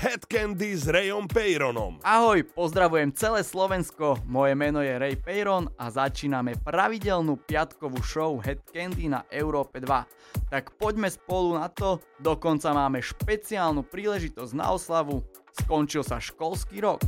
Head Candy s Rayom Peyronom. Ahoj, pozdravujem celé Slovensko, moje meno je Ray Peyron a začíname pravidelnú piatkovú show Head Candy na Európe 2. Tak poďme spolu na to, dokonca máme špeciálnu príležitosť na oslavu, skončil sa školský rok.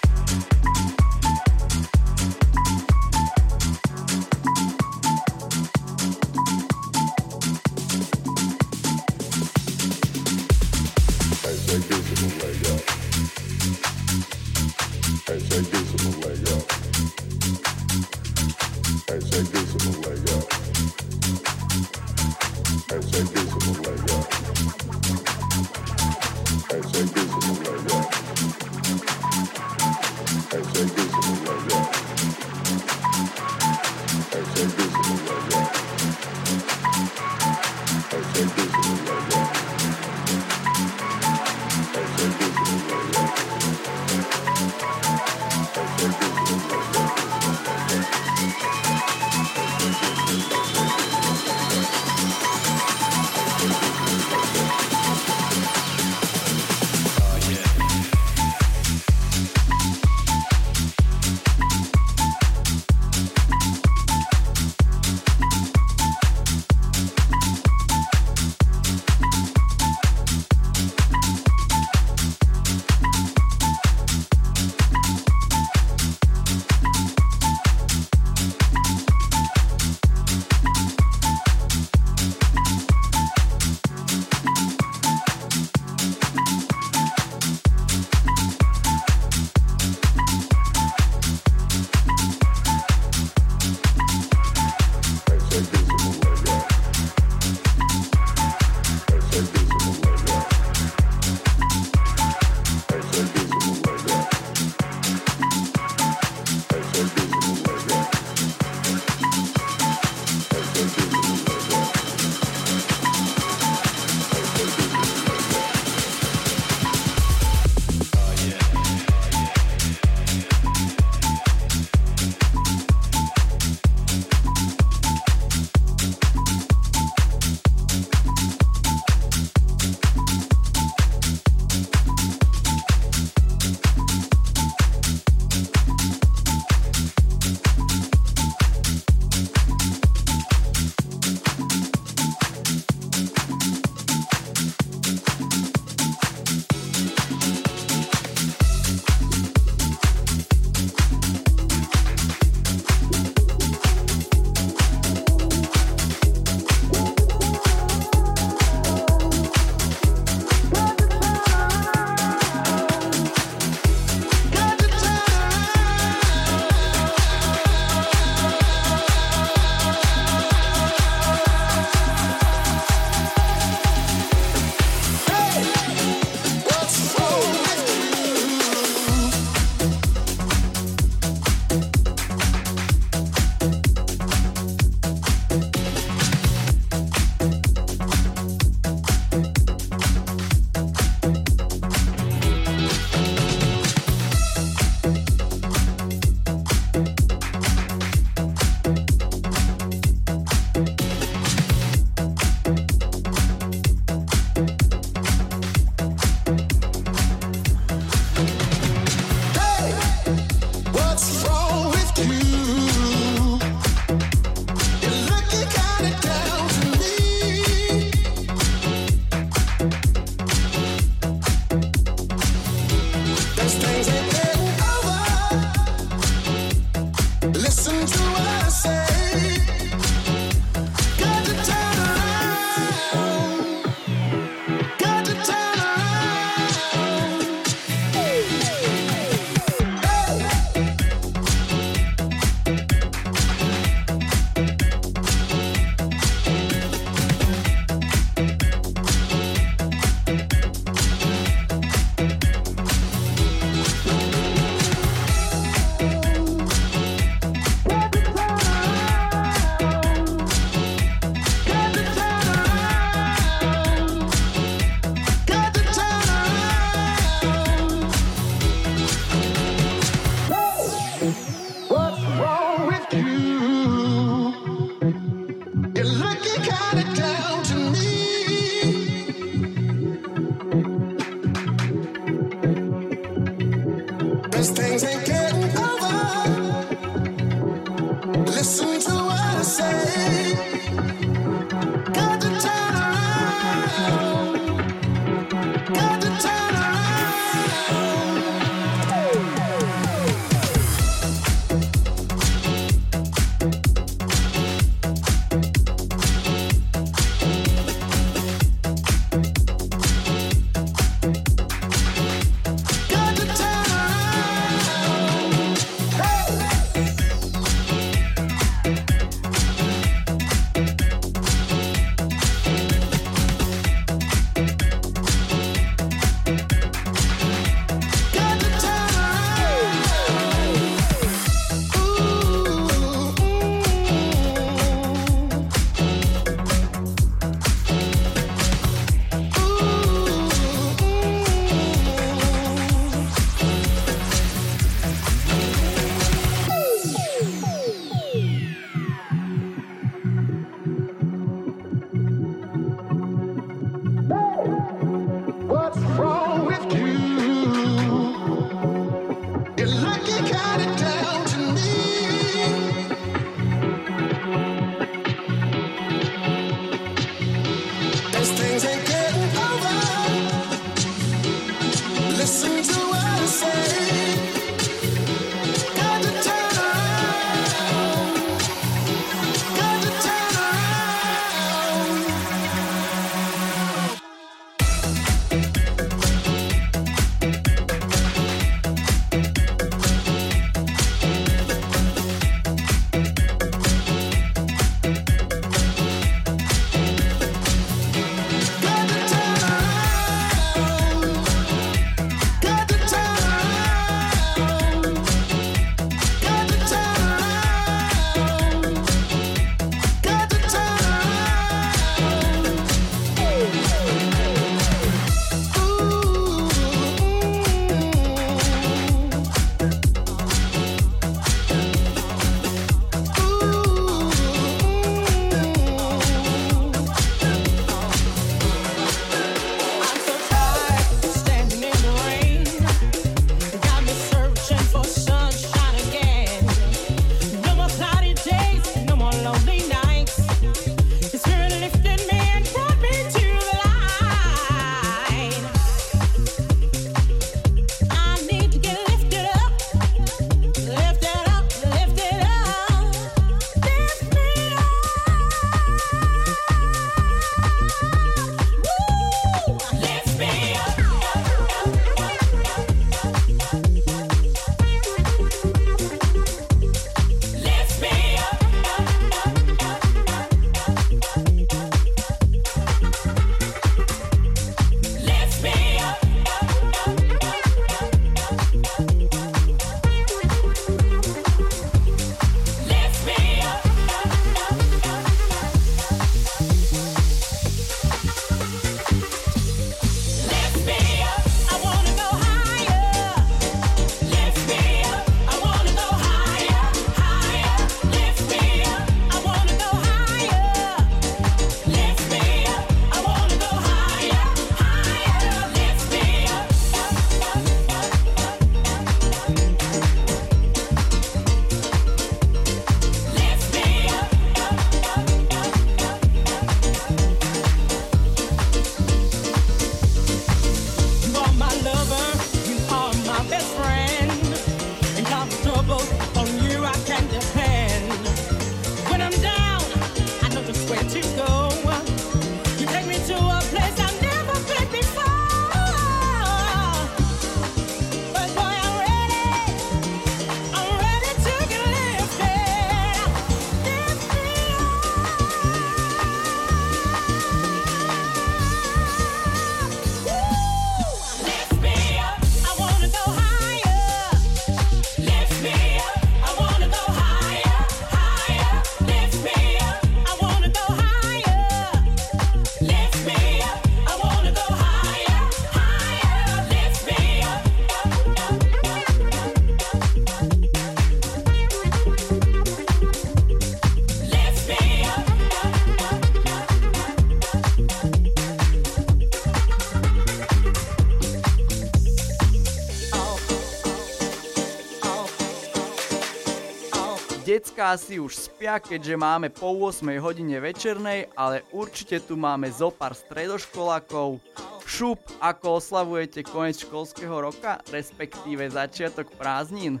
Decká si už spia, keďže máme po 8 hodine večernej, ale určite tu máme zo pár stredoškolákov. Šup, ako oslavujete koniec školského roka, respektíve začiatok prázdnin?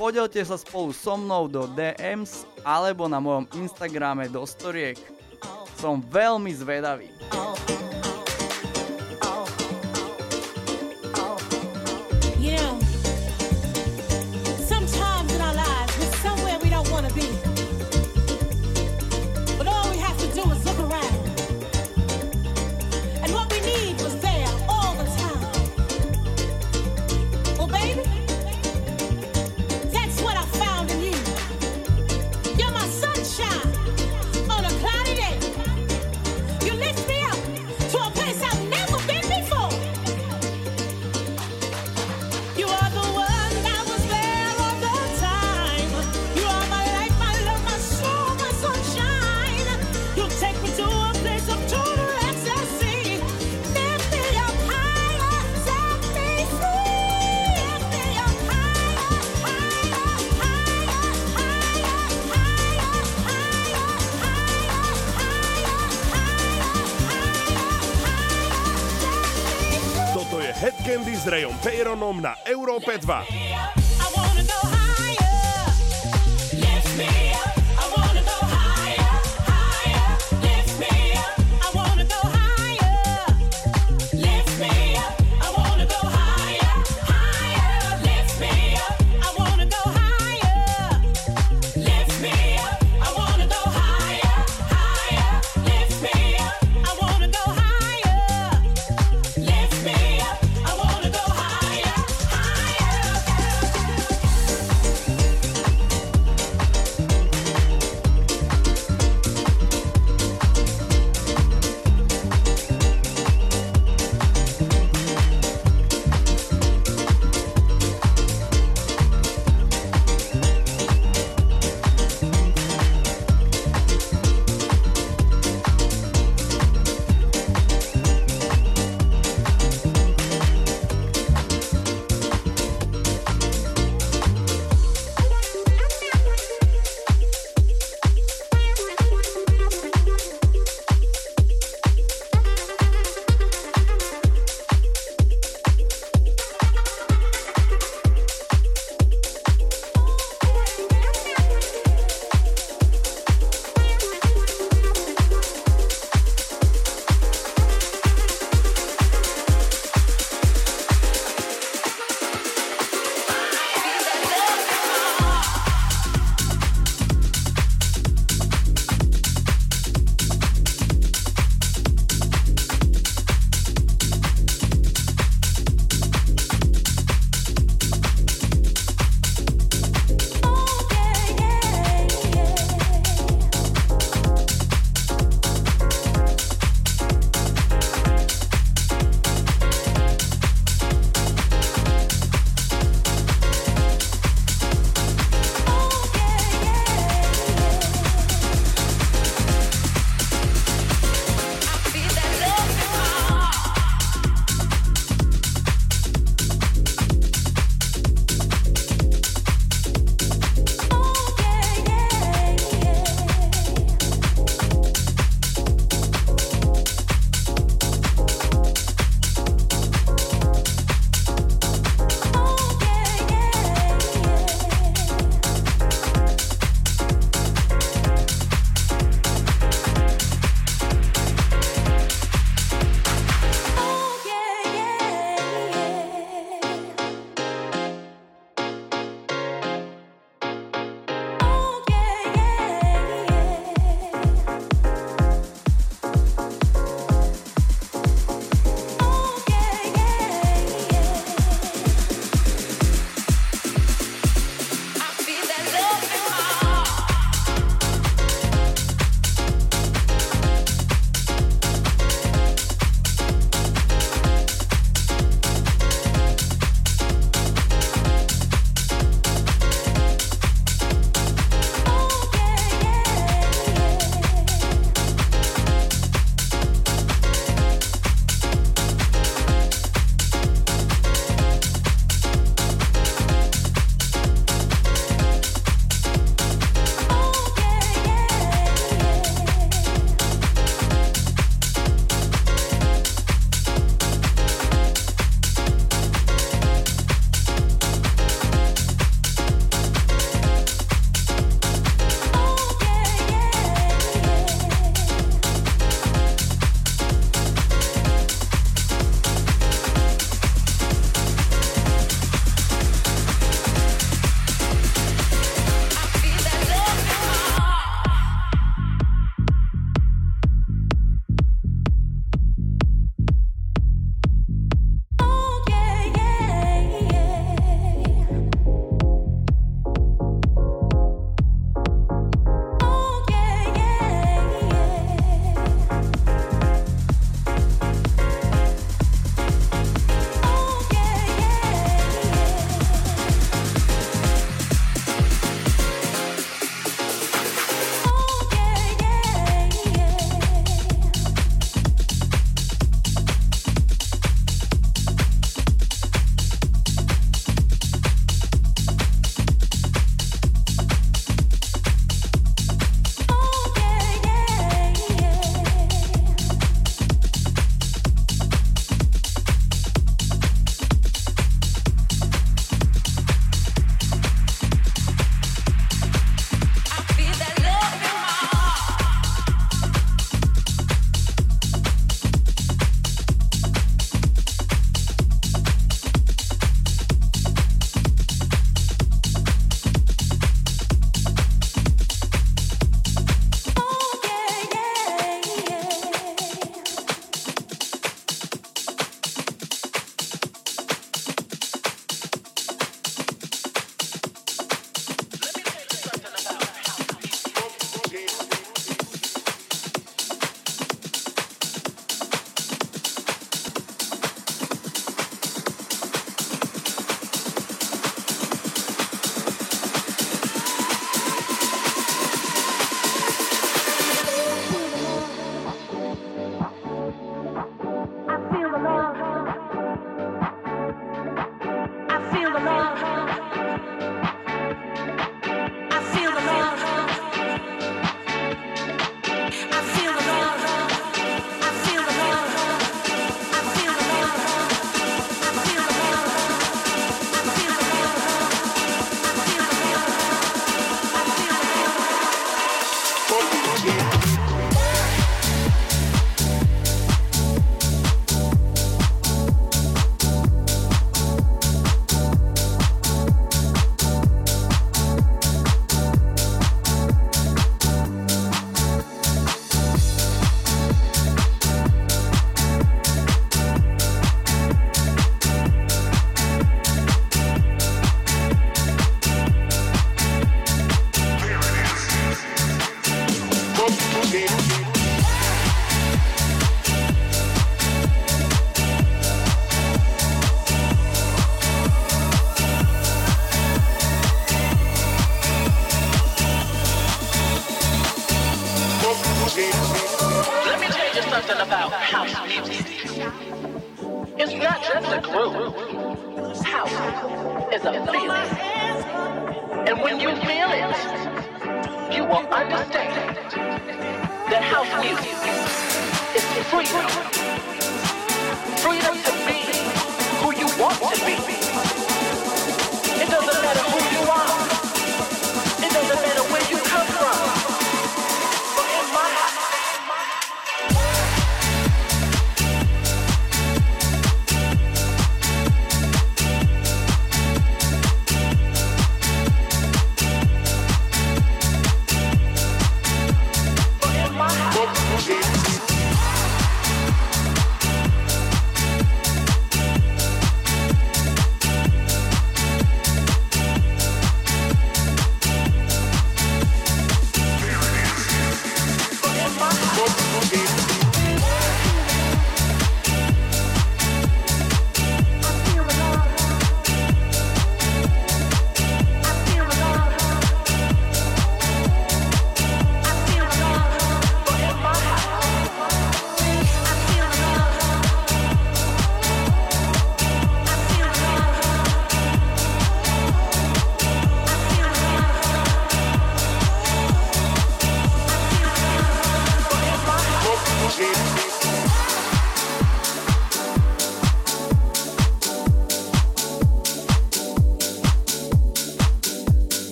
Podelte sa spolu so mnou do DMs alebo na mojom Instagrame do storiek. Som veľmi zvedavý. P2.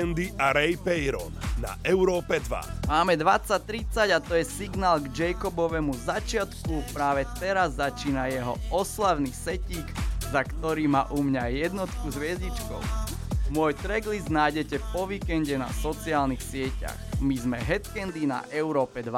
Candy a Ray Peyron na Európe 2. Máme 20.30 a to je signál k Jacobovému začiatku. Práve teraz začína jeho oslavný setík, za ktorý má u mňa jednotku s hviezdičkou. Môj tracklist nájdete po víkende na sociálnych sieťach. My sme Headcandy na Európe 2.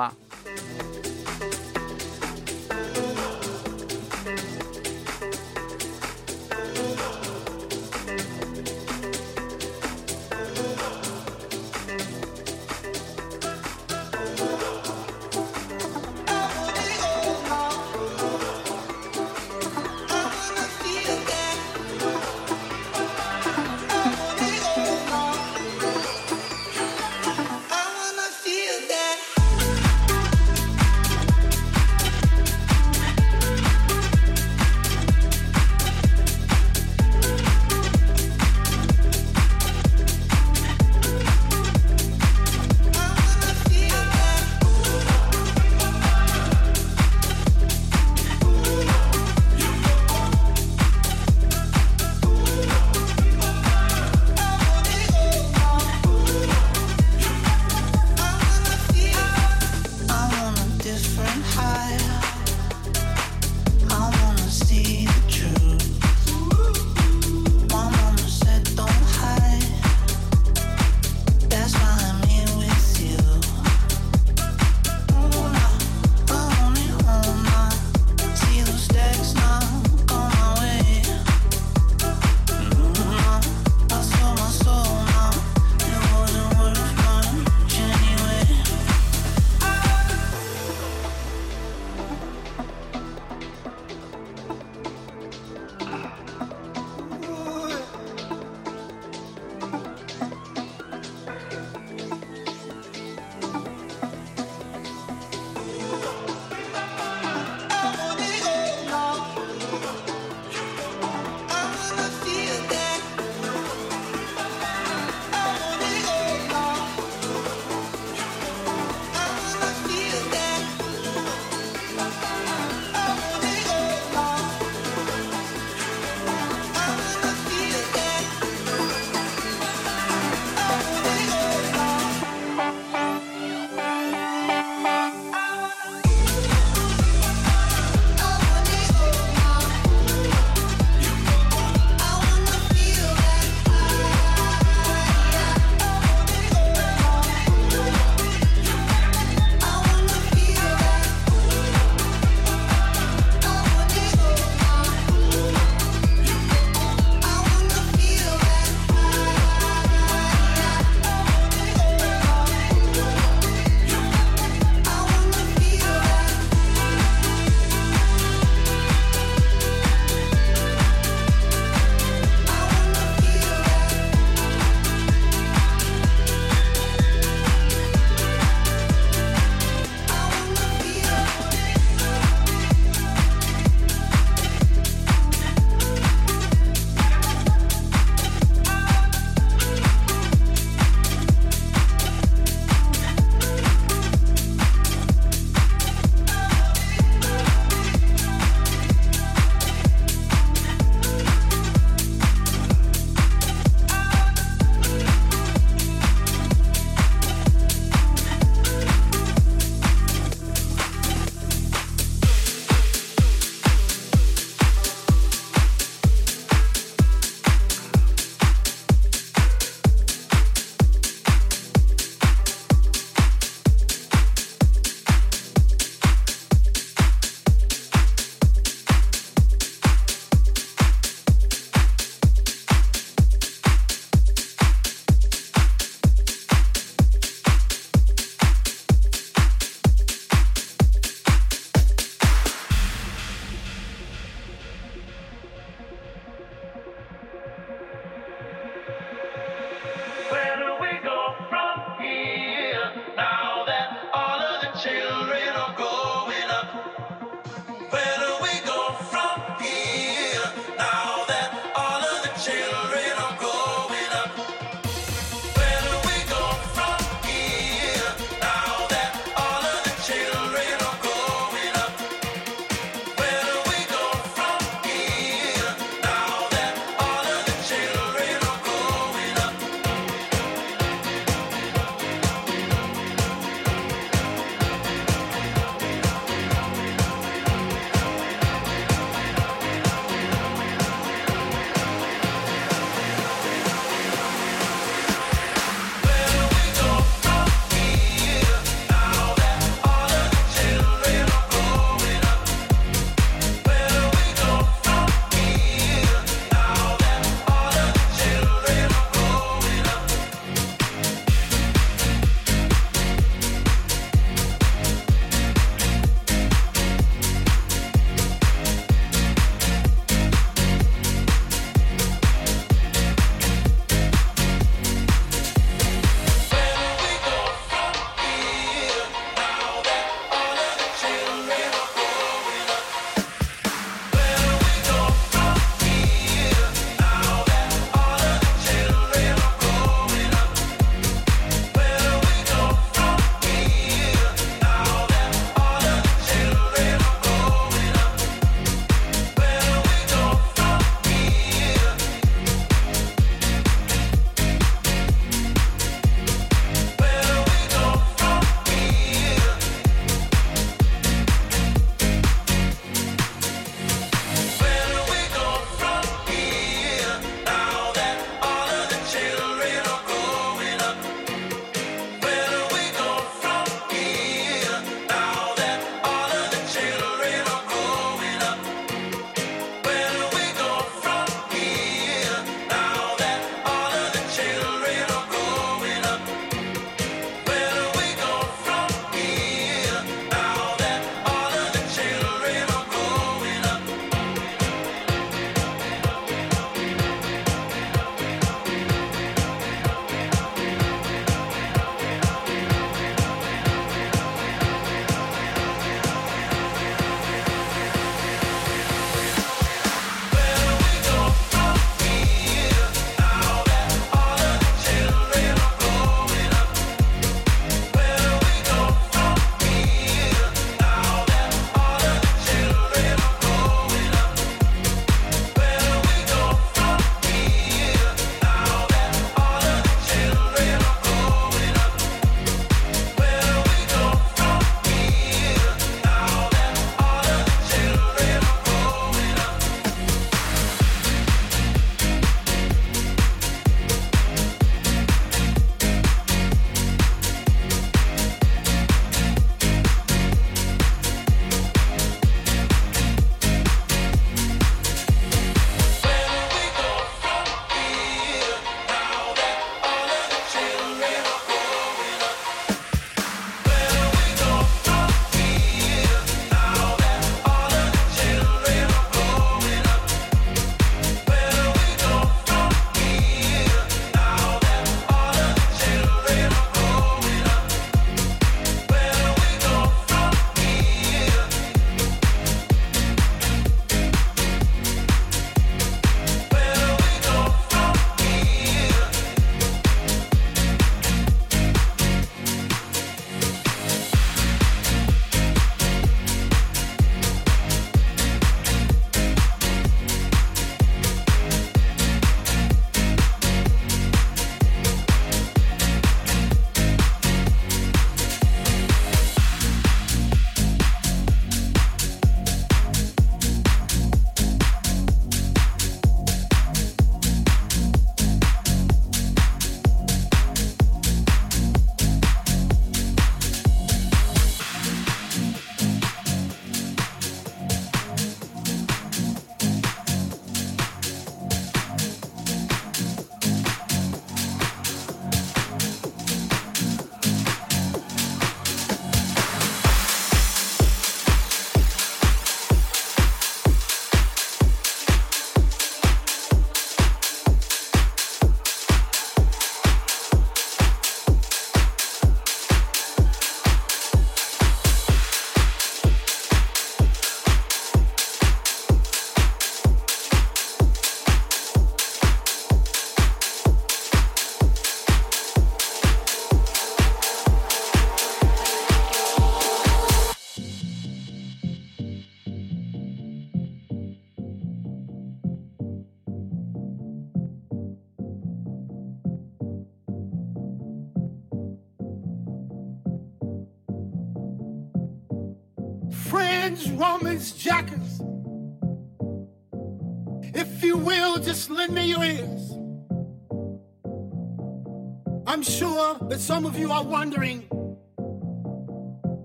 Some of you are wondering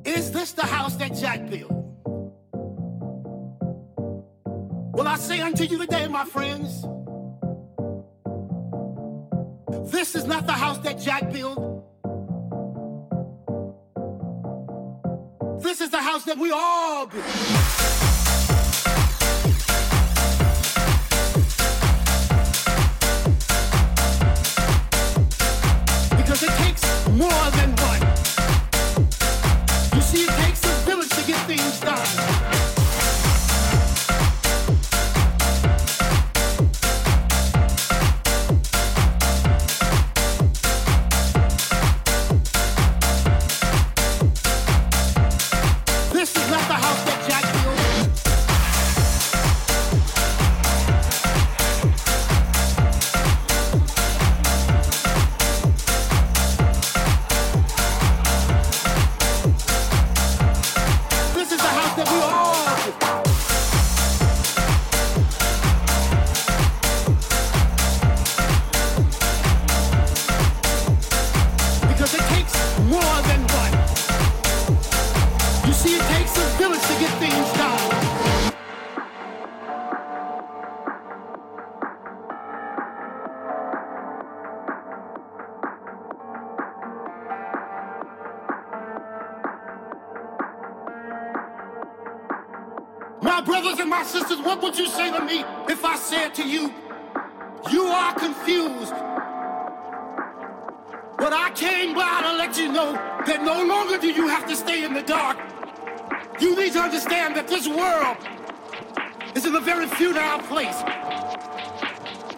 is this the house that Jack built? Well, I say unto you today, my friends, this is not the house that Jack built. This is the house that we all build. Would you say to me if I said to you, you are confused? But I came by to let you know that no longer do you have to stay in the dark. You need to understand that this world is in a very futile place.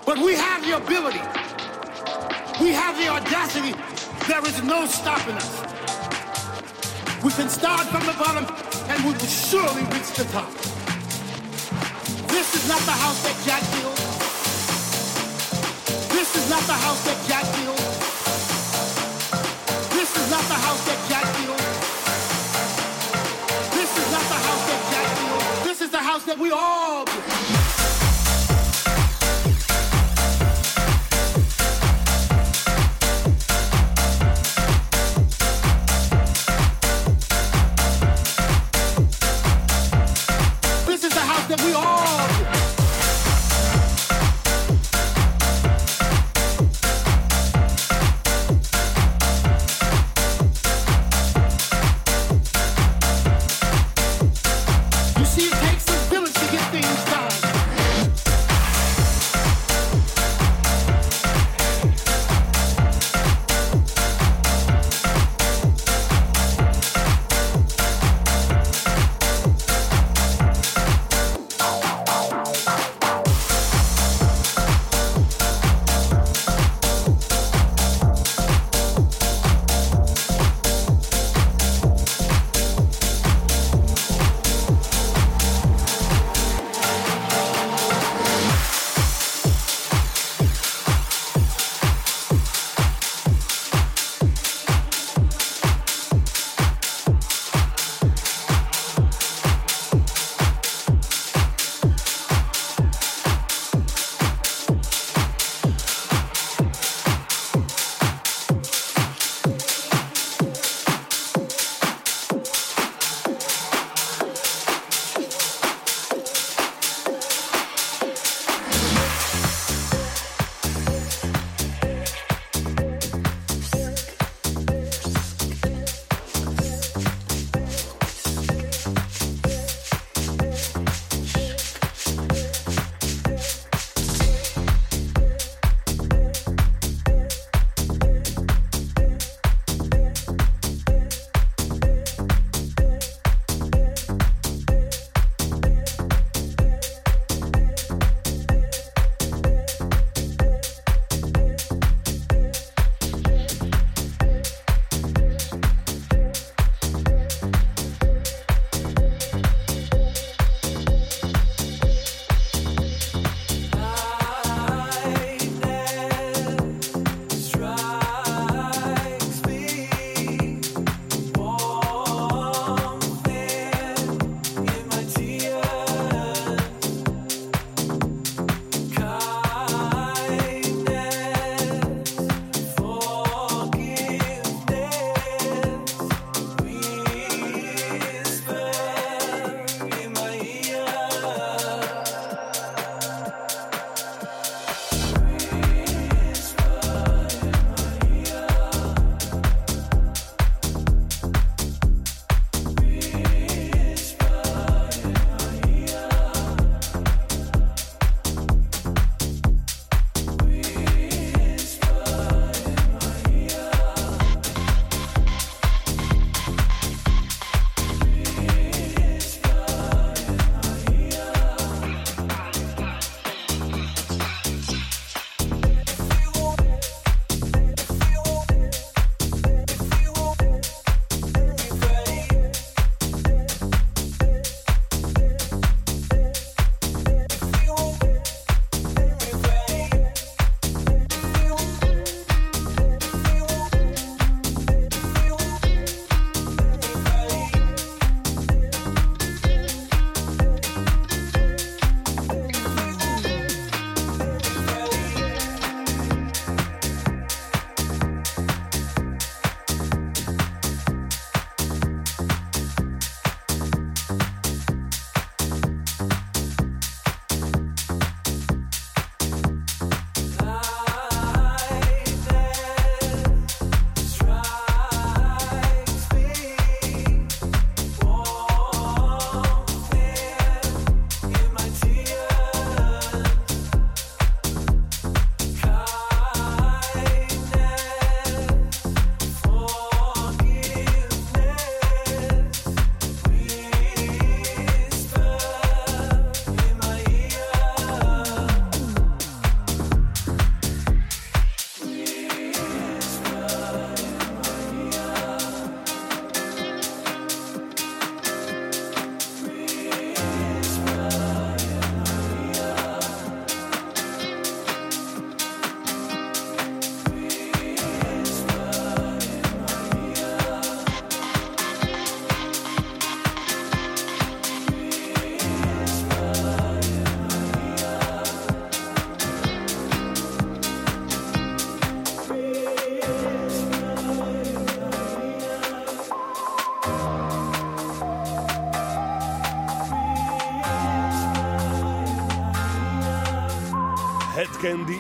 But we have the ability, we have the audacity, there is no stopping us. We can start from the bottom and we will surely reach the top. This is not the house that Jack built. This is not the house that Jack built. This is not the house that Jack built. This is not the house that Jack built. This is the house that we all built.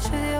touch with you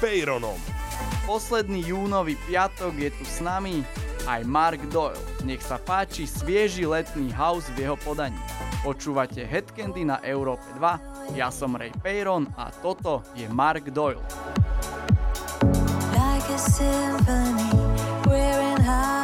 Vejronom. Posledný júnový piatok je tu s nami aj Mark Doyle. Nech sa páči svieži letný house v jeho podaní. Počúvate Headcandy na Európe 2, ja som Ray Peyron a toto je Mark Doyle. Like a symphony, wearing high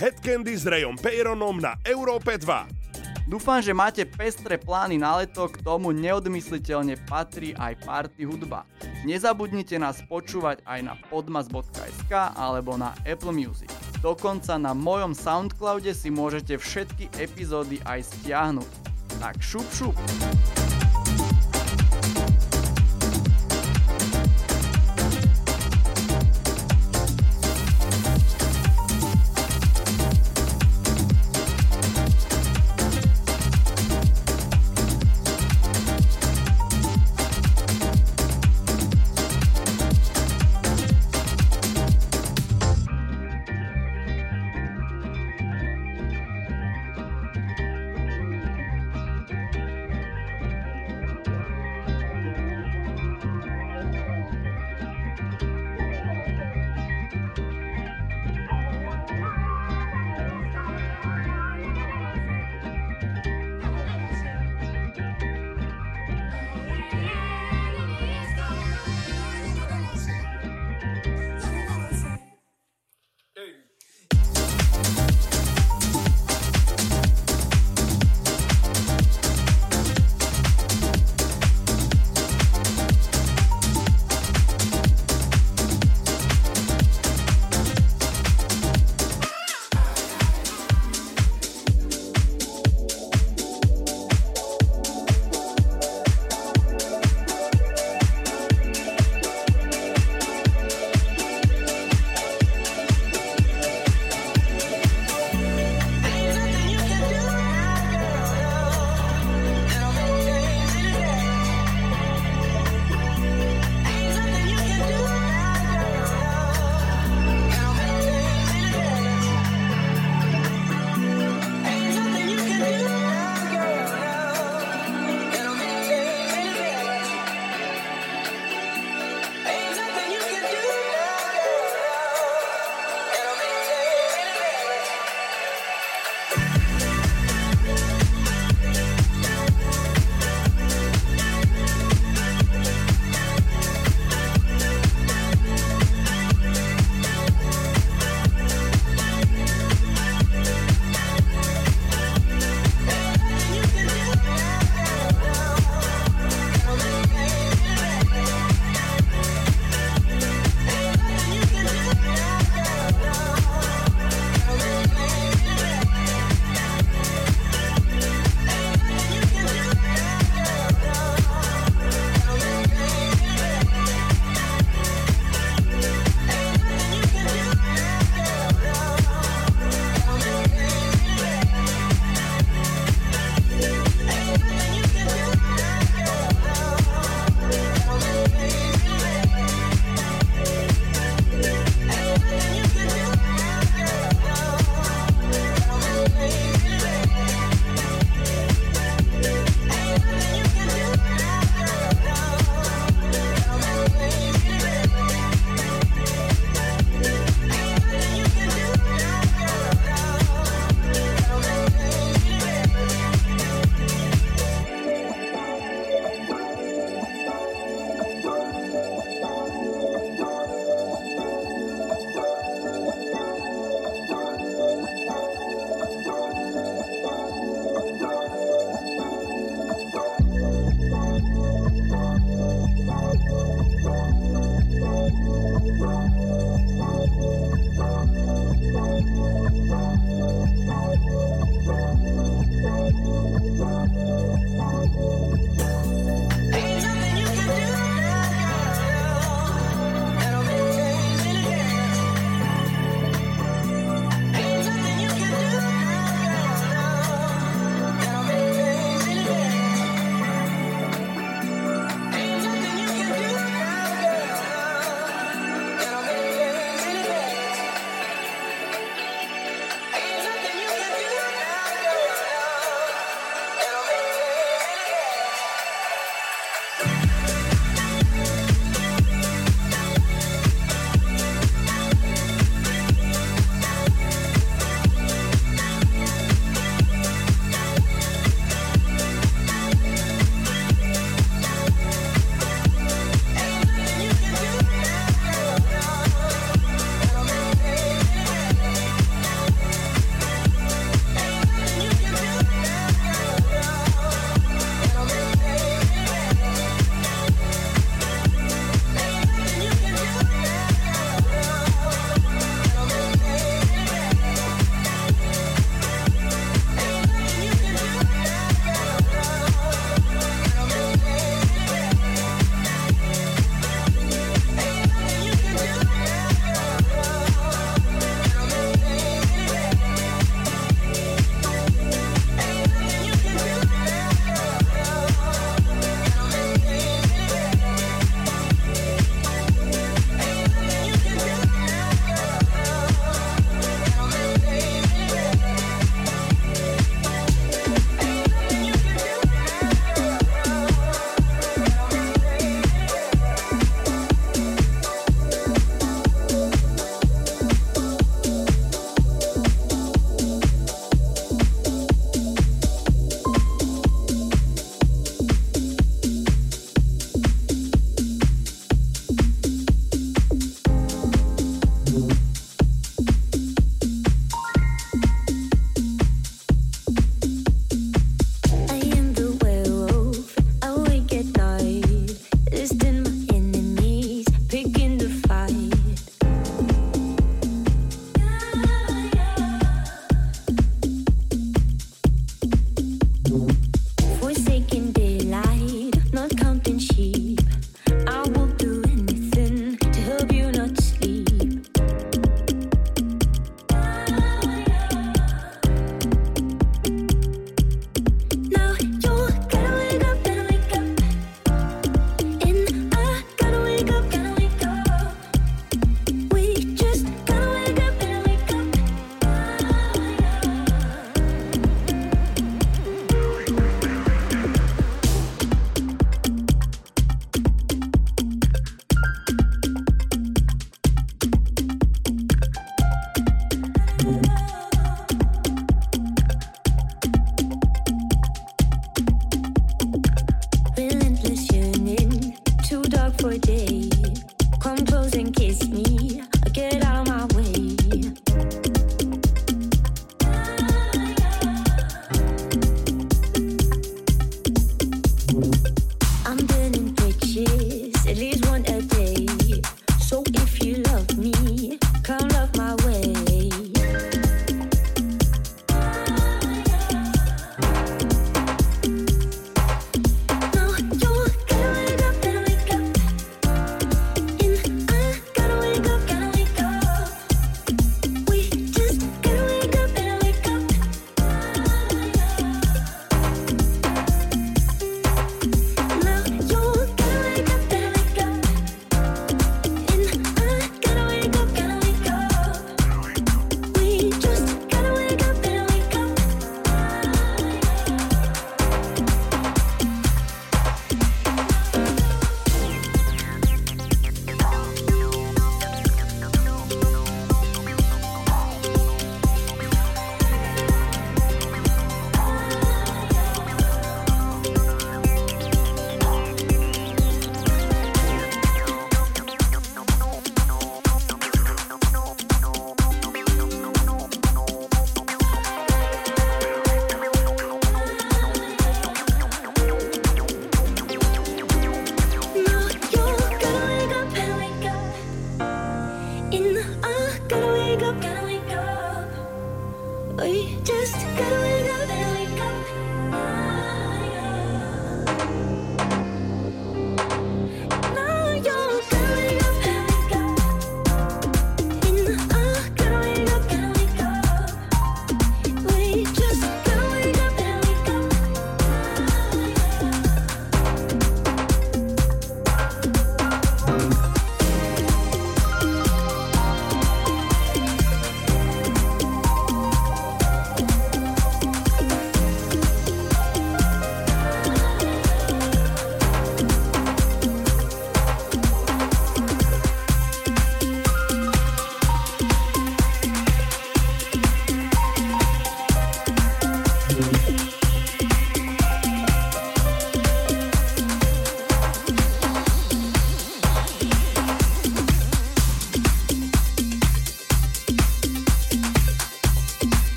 Toto je Head Candy s Rayom Peyronom na Európe 2. Dúfam, že máte pestré plány na leto, k tomu neodmysliteľne patrí aj party hudba. Nezabudnite nás počúvať aj na podmas.sk alebo na Apple Music. Dokonca na mojom Soundcloude si môžete všetky epizódy aj stiahnuť. Tak šup šup.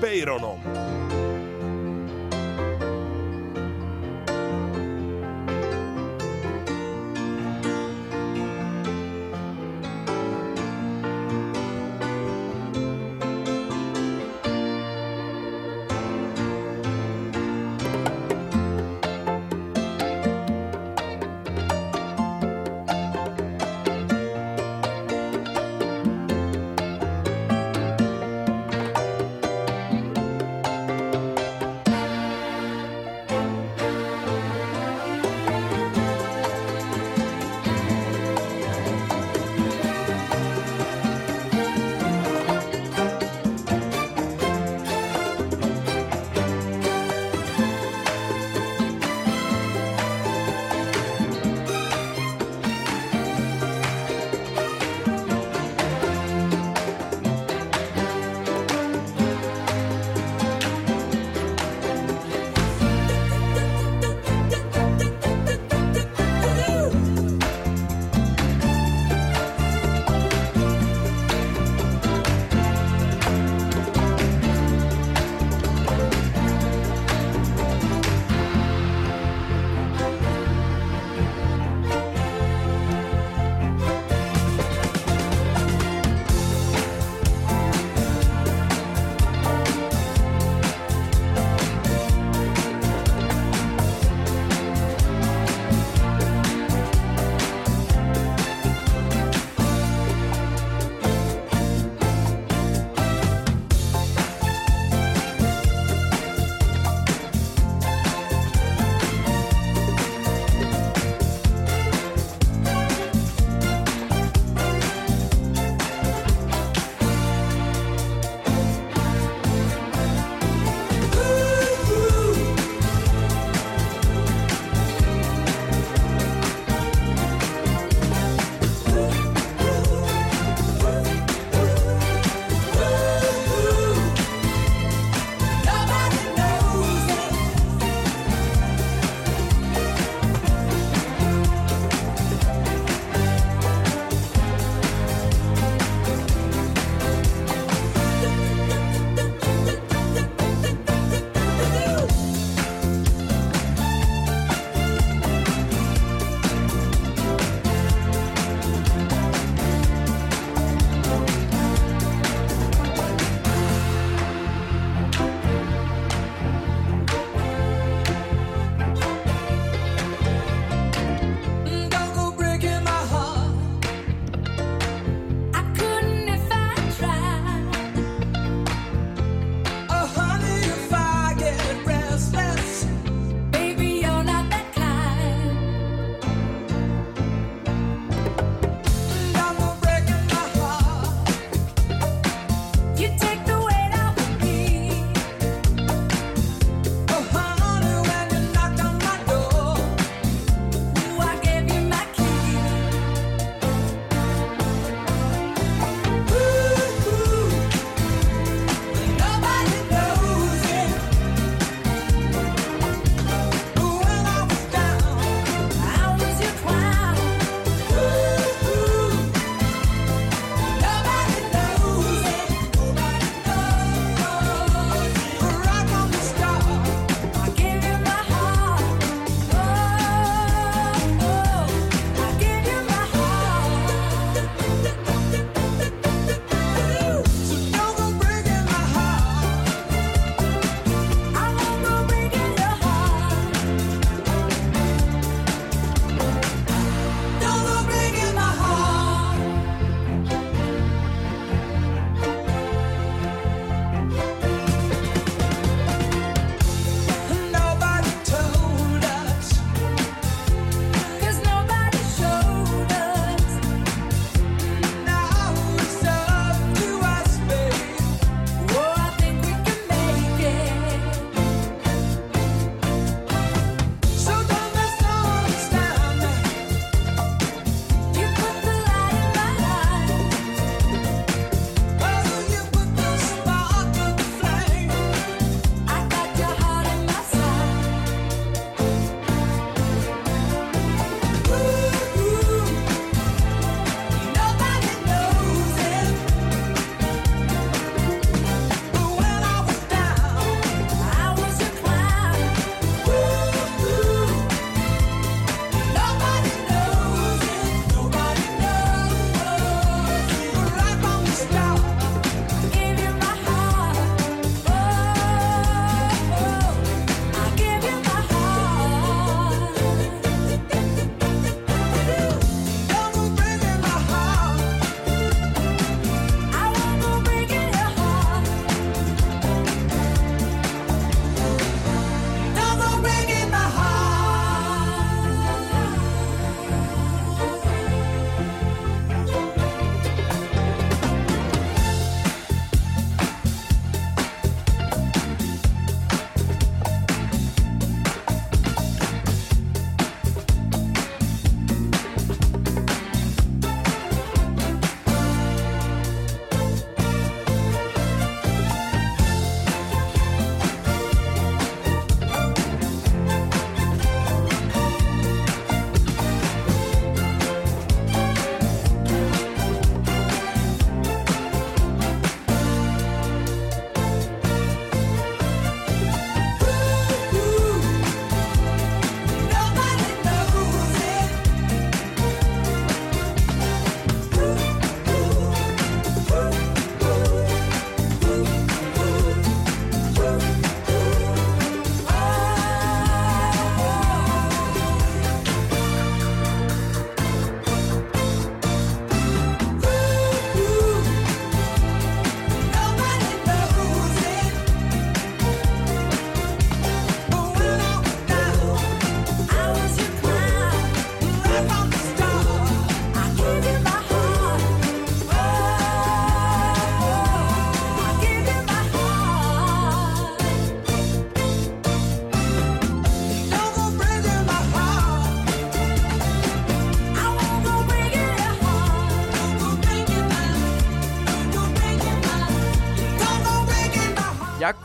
Peyronom.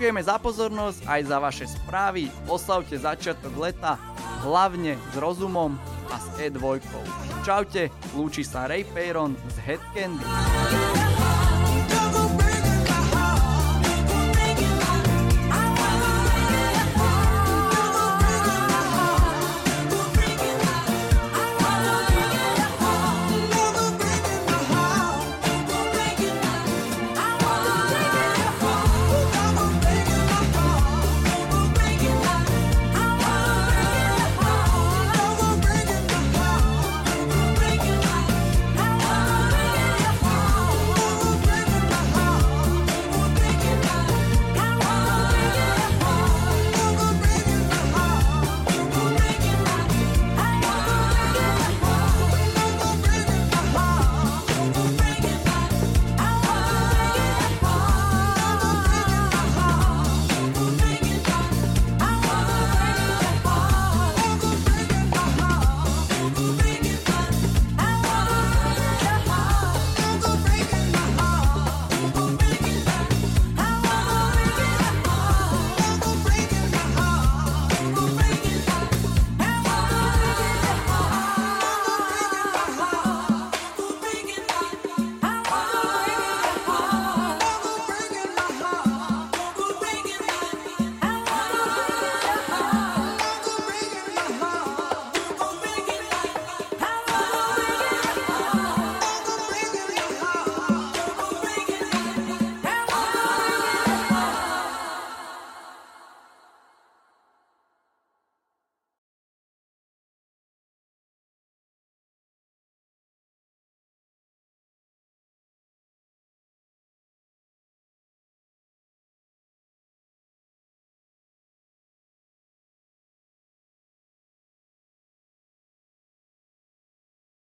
Ďakujeme za pozornosť aj za vaše správy. Oslavte začiatok leta, hlavne s rozumom a s E2. Čaute, lúči sa Ray Peyron z Head.